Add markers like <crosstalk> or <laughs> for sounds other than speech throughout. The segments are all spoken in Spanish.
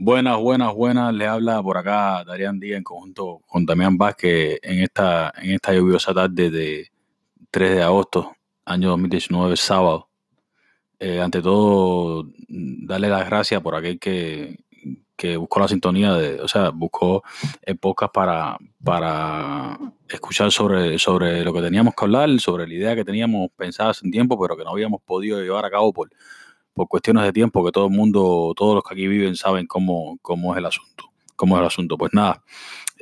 Buenas, buenas, buenas. Le habla por acá Darían Díaz en conjunto con Damián Vázquez en esta, en esta lluviosa tarde de 3 de agosto, año 2019, sábado. Eh, ante todo, darle las gracias por aquel que, que buscó la sintonía, de, o sea, buscó épocas para, para escuchar sobre, sobre lo que teníamos que hablar, sobre la idea que teníamos pensada hace un tiempo, pero que no habíamos podido llevar a cabo por, por cuestiones de tiempo, que todo el mundo, todos los que aquí viven saben cómo, cómo es el asunto. Cómo es el asunto. Pues nada,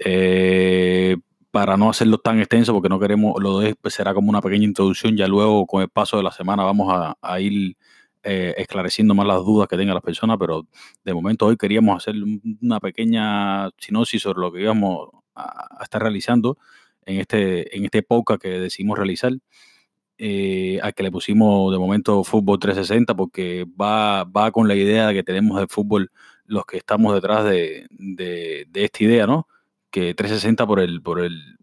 eh, para no hacerlo tan extenso, porque no queremos, lo de pues será como una pequeña introducción, ya luego con el paso de la semana vamos a, ir eh, esclareciendo más las dudas que tengan las personas, pero de momento hoy queríamos hacer una pequeña sinopsis sobre lo que íbamos a, a estar realizando en este, en este podcast que decidimos realizar. Eh, al que le pusimos de momento fútbol 360 porque va, va con la idea que tenemos del fútbol los que estamos detrás de, de, esta idea, ¿no? Que 360 por el, por el,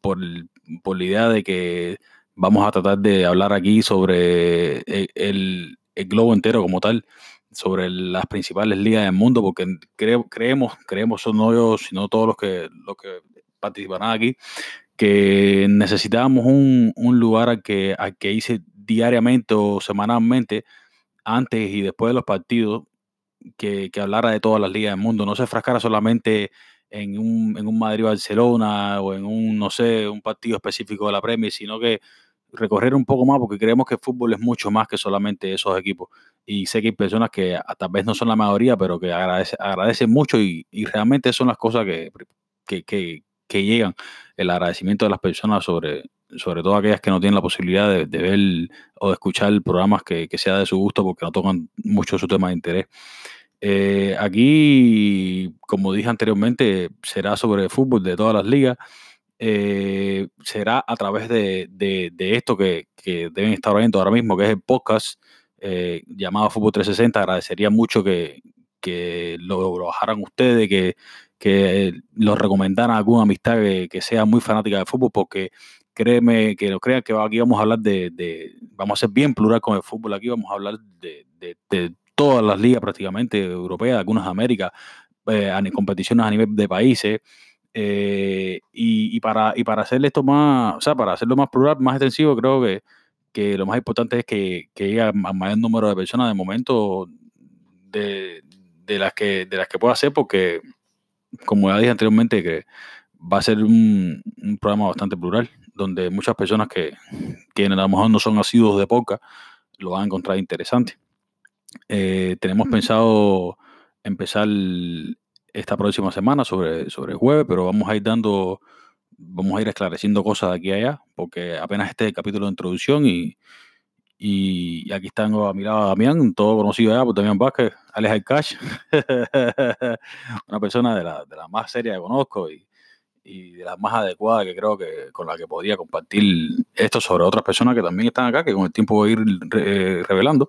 por el, por la idea de que vamos a tratar de hablar aquí sobre el, el, el globo entero como tal, sobre las principales ligas del mundo, porque creo, creemos, creemos, no yo, sino todos los que, los que participarán aquí, que necesitábamos un, un lugar al que, al que hice diariamente o semanalmente, antes y después de los partidos, que, que hablara de todas las ligas del mundo, no se frascara solamente en un, en un Madrid-Barcelona o en un, no sé, un partido específico de la Premier, sino que recorrer un poco más porque creemos que el fútbol es mucho más que solamente esos equipos. Y sé que hay personas que tal vez no son la mayoría, pero que agradece, agradecen mucho y, y realmente son las cosas que, que, que, que llegan, el agradecimiento de las personas sobre, sobre todo aquellas que no tienen la posibilidad de, ver o de escuchar programas que, que, sea de su gusto porque no tocan mucho su tema de interés. Eh, aquí, como dije anteriormente, será sobre fútbol de todas las ligas. Eh, será a través de, de, de esto que, que, deben estar oyendo ahora mismo, que es el podcast eh, llamado Fútbol 360. Agradecería mucho que, que lo, lo bajaran ustedes, que que lo recomendaran a alguna amistad que, sea muy fanática de fútbol, porque créeme, que no crean que aquí vamos a hablar de, vamos a ser bien plural con el fútbol, aquí vamos a hablar de, todas las ligas prácticamente europeas, algunas de América, eh, competiciones a nivel de países. Eh, y, para, y para hacerle esto más, o sea, para hacerlo más plural, más extensivo, creo que, que lo más importante es que, que llegue mayor número de personas de momento de, de, las que, de las que pueda hacer, porque como ya dije anteriormente, que va a ser un, un programa bastante plural, donde muchas personas que, que a lo mejor no son nacidos de poca lo van a encontrar interesante. Eh, tenemos pensado empezar esta próxima semana sobre, sobre el jueves, pero vamos a ir dando, vamos a ir esclareciendo cosas de aquí a allá, porque apenas este es el capítulo de introducción y, y aquí tengo a mi lado Damián, todo conocido ya por Damián Vázquez, Alex Alcash, <laughs> una persona de la, de la, más seria que conozco y, y, de la más adecuada que creo que con la que podría compartir esto sobre otras personas que también están acá, que con el tiempo voy a ir re, revelando.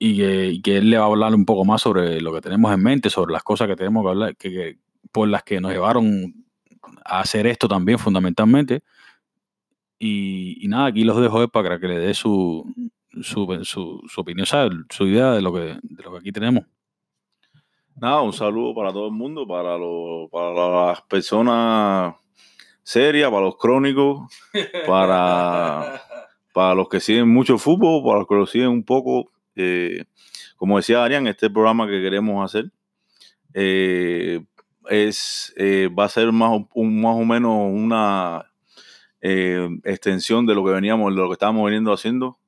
Y que, que, él le va a hablar un poco más sobre lo que tenemos en mente, sobre las cosas que tenemos que hablar, que por las que nos llevaron a hacer esto también fundamentalmente y, y, nada, aquí los dejo para que le dé su, su, su, su opinión, o sea, su idea de lo, que, de lo que aquí tenemos. Nada, un saludo para todo el mundo, para, lo, para las personas serias, para los crónicos, <laughs> para, para los que siguen mucho fútbol, para los que lo siguen un poco. Eh, como decía Arián, este programa que queremos hacer eh, es, eh, va a ser más, un, más o menos una eh, extensión de lo que veníamos, de lo que estábamos veniendo haciendo.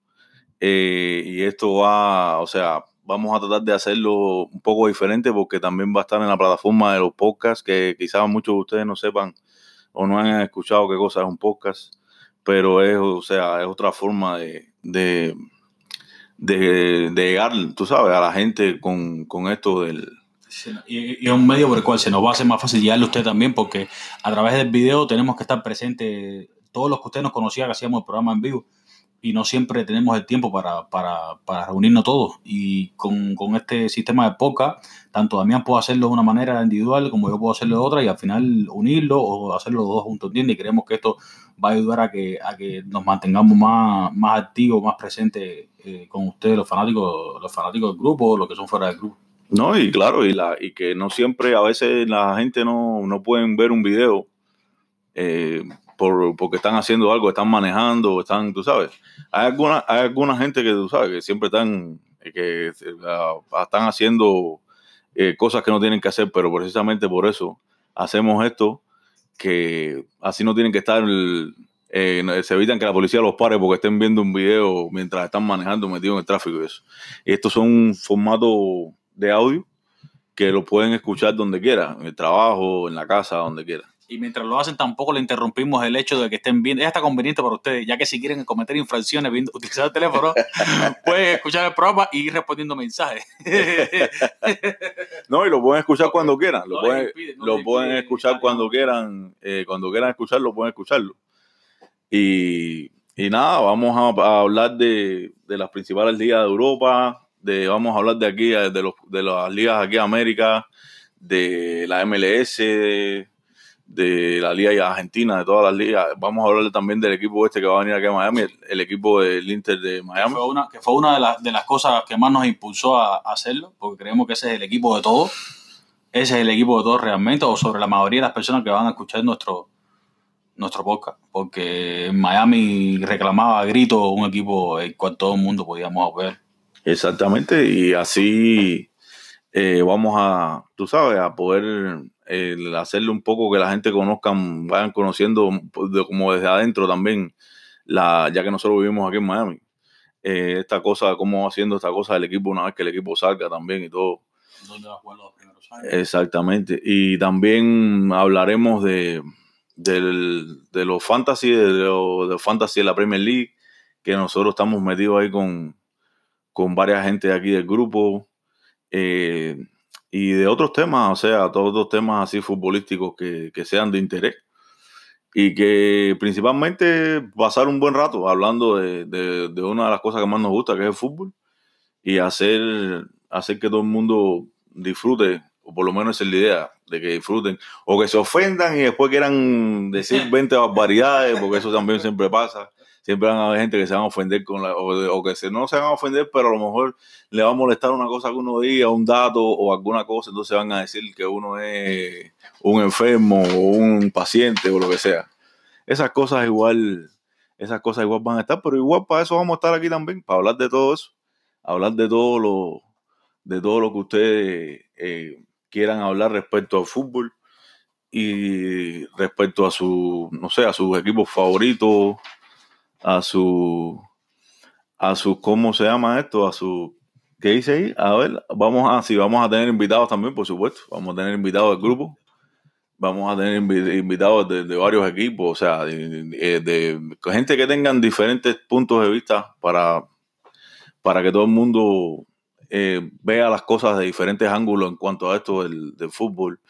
Eh, y esto va, o sea, vamos a tratar de hacerlo un poco diferente porque también va a estar en la plataforma de los podcasts, que quizás muchos de ustedes no sepan o no han escuchado qué cosa es un podcast, pero es, o sea, es otra forma de, de, llegar, tú sabes, a la gente con, con esto del, y, es un medio por el cual se nos va a hacer más fácil llegarle a usted también, porque a través del video tenemos que estar presentes todos los que usted nos conocía que hacíamos el programa en vivo y no siempre tenemos el tiempo para, para, para reunirnos todos. Y con, con, este sistema de poca, tanto Damián puede hacerlo de una manera individual como yo puedo hacerlo de otra y al final unirlo o hacerlo los dos juntos, ¿entiendes? Y creemos que esto va a ayudar a que, a que nos mantengamos más, más activos, más presentes eh, con ustedes, los fanáticos, los fanáticos del grupo, los que son fuera del grupo. No, y claro, y, la, y que no siempre, a veces la gente no, no pueden ver un video eh, por, porque están haciendo algo, están manejando, están, tú sabes. Hay alguna, hay alguna gente que tú sabes que siempre están, que uh, están haciendo eh, cosas que no tienen que hacer, pero precisamente por eso hacemos esto, que así no tienen que estar, eh, se evitan que la policía los pare porque estén viendo un video mientras están manejando metidos en el tráfico y eso. estos son un formato de audio que lo pueden escuchar donde quiera, en el trabajo, en la casa, donde quiera. Y mientras lo hacen, tampoco le interrumpimos el hecho de que estén viendo. Es hasta conveniente para ustedes, ya que si quieren cometer infracciones viendo, <laughs> utilizando el teléfono, pueden escuchar el programa y ir respondiendo mensajes. <laughs> no, y lo pueden escuchar cuando quieran. Lo pueden, lo pueden escuchar cuando quieran. Eh, cuando quieran escucharlo, pueden escucharlo. Y, y nada, vamos a, hablar de, de, las principales ligas de Europa. De, vamos a hablar de aquí, de, los, de las ligas aquí de América, de la MLS. De, de la Liga Argentina, de todas las ligas. Vamos a hablar también del equipo este que va a venir aquí a Miami, el, equipo del Inter de Miami. Que fue una, que fue una de, las, de, las cosas que más nos impulsó a, hacerlo, porque creemos que ese es el equipo de todos. Ese es el equipo de todos realmente, o sobre la mayoría de las personas que van a escuchar nuestro, nuestro podcast, porque Miami reclamaba a grito un equipo el cual todo el mundo podíamos ver. Exactamente, y así eh, vamos a, tú sabes, a poder el hacerle un poco que la gente conozcan, vayan conociendo como desde adentro también, la, ya que nosotros vivimos aquí en Miami. Eh, esta cosa, cómo haciendo esta cosa del equipo una vez que el equipo salga también y todo. ¿Dónde va a jugar los primeros años? Exactamente. Y también hablaremos de, de los fantasy, de los fantasy de la Premier League, que nosotros estamos metidos ahí con, con varias gente de aquí del grupo. Eh, y de otros temas, o sea, todos los temas así futbolísticos que, sean de interés y que principalmente pasar un buen rato hablando de, de, una de las cosas que más nos gusta, que es el fútbol, y hacer, hacer que todo el mundo disfrute, o por lo menos es la idea, de que disfruten, o que se ofendan y después quieran decir <laughs> 20 barbaridades, porque eso también siempre pasa siempre van a haber gente que se van a ofender con la, o, que se, no se van a ofender, pero a lo mejor le va a molestar una cosa que uno diga, un dato o alguna cosa, entonces van a decir que uno es un enfermo o un paciente o lo que sea. Esas cosas igual, esas cosas igual van a estar, pero igual para eso vamos a estar aquí también, para hablar de todo eso, hablar de todo lo, de todo lo que ustedes eh, quieran hablar respecto al fútbol y respecto a su, no sé, a sus equipos favoritos, a su, a su, ¿cómo se llama esto? A su, ¿qué dice ahí? A ver, vamos a, vamos a tener invitados también, por supuesto. Vamos a tener invitados del grupo. Vamos a tener invitados de, varios equipos, o sea, de, gente que tengan diferentes puntos de vista para, para que todo el mundo eh, vea las cosas de diferentes ángulos en cuanto a esto del, fútbol,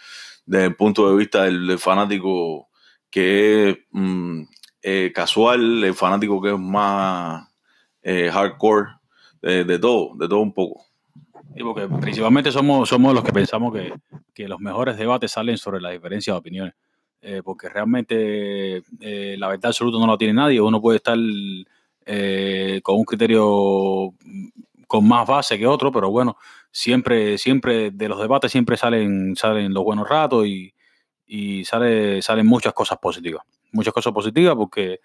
desde el punto de vista del, fanático que es mm, eh, casual, el fanático que es más eh, hardcore, de, todo, de todo un poco. porque principalmente somos, somos los que pensamos que, que los mejores debates salen sobre la diferencia de opiniones. Eh, porque realmente la verdad absoluta no la tiene nadie. Uno puede estar con un criterio con más base que otro, pero bueno, siempre, siempre de los debates siempre salen, salen los buenos ratos y, y sale, salen muchas cosas positivas muchas cosas positivas porque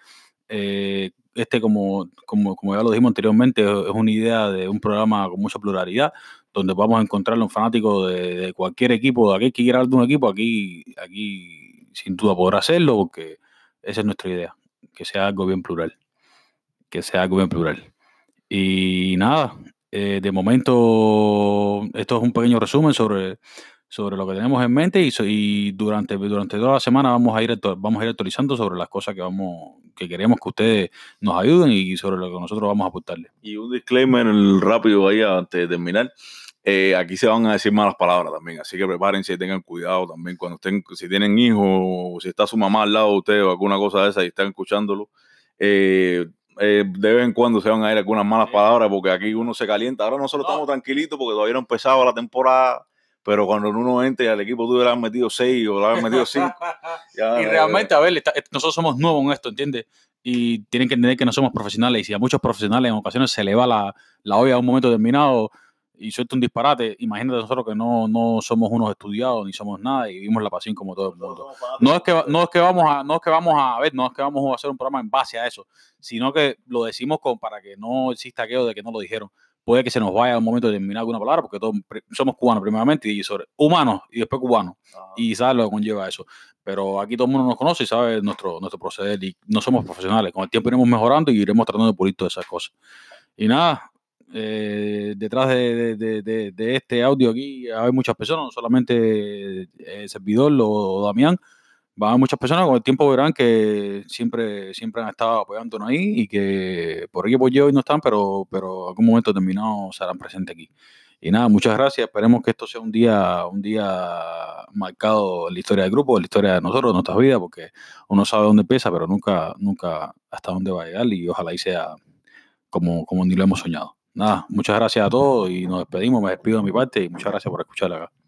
eh, este, como, como, como, ya lo dijimos anteriormente, es una idea de un programa con mucha pluralidad, donde vamos a encontrar un fanático de, cualquier equipo, de aquel que quiera de un equipo, aquí, aquí sin duda podrá hacerlo, porque esa es nuestra idea, que sea algo bien plural, que sea algo bien plural. Y nada, eh, de momento, esto es un pequeño resumen sobre sobre lo que tenemos en mente y, y durante, durante toda la semana vamos a ir vamos a ir actualizando sobre las cosas que vamos que queremos que ustedes nos ayuden y sobre lo que nosotros vamos a aportarles. Y un disclaimer rápido ahí antes de terminar. Eh, aquí se van a decir malas palabras también, así que prepárense y tengan cuidado también cuando estén, si tienen hijos o si está su mamá al lado de ustedes o alguna cosa de esa y están escuchándolo. Eh, eh, de vez en cuando se van a ir algunas malas palabras porque aquí uno se calienta. Ahora nosotros estamos tranquilitos porque todavía no ha empezado la temporada pero cuando uno entre al equipo tú le has metido seis o le has metido cinco. <laughs> y realmente, a ver, nosotros somos nuevos en esto, ¿entiendes? Y tienen que entender que no somos profesionales y si a muchos profesionales en ocasiones se le va la, la olla a un momento determinado y suelto un disparate, imagínate nosotros que no, no somos unos estudiados ni somos nada y vivimos la pasión como todo el mundo. No es que no es que vamos a no es que vamos a ver, no es que vamos a hacer un programa en base a eso, sino que lo decimos con para que no exista aquello de que no lo dijeron. Puede que se nos vaya un momento de terminar alguna palabra porque todos somos cubanos primeramente y sobre humanos y después cubanos y sabes lo que conlleva eso. Pero aquí todo el mundo nos conoce y sabe nuestro nuestro proceder y no somos profesionales. Con el tiempo iremos mejorando y iremos tratando de pulir todas esas cosas. Y nada, eh, detrás de, de, de, de, este audio aquí hay muchas personas, no solamente el servidor o Damián, van muchas personas, con el tiempo verán que siempre, siempre han estado apoyándonos ahí y que por aquí por yo hoy no están, pero, pero algún momento determinado serán presentes aquí. Y nada, muchas gracias. Esperemos que esto sea un día, un día marcado en la historia del grupo, en la historia de nosotros, de nuestras vidas, porque uno sabe dónde empieza, pero nunca, nunca hasta dónde va a llegar y ojalá y sea como, como ni lo hemos soñado. Nada, muchas gracias a todos y nos despedimos. Me despido de mi parte y muchas gracias por escuchar acá.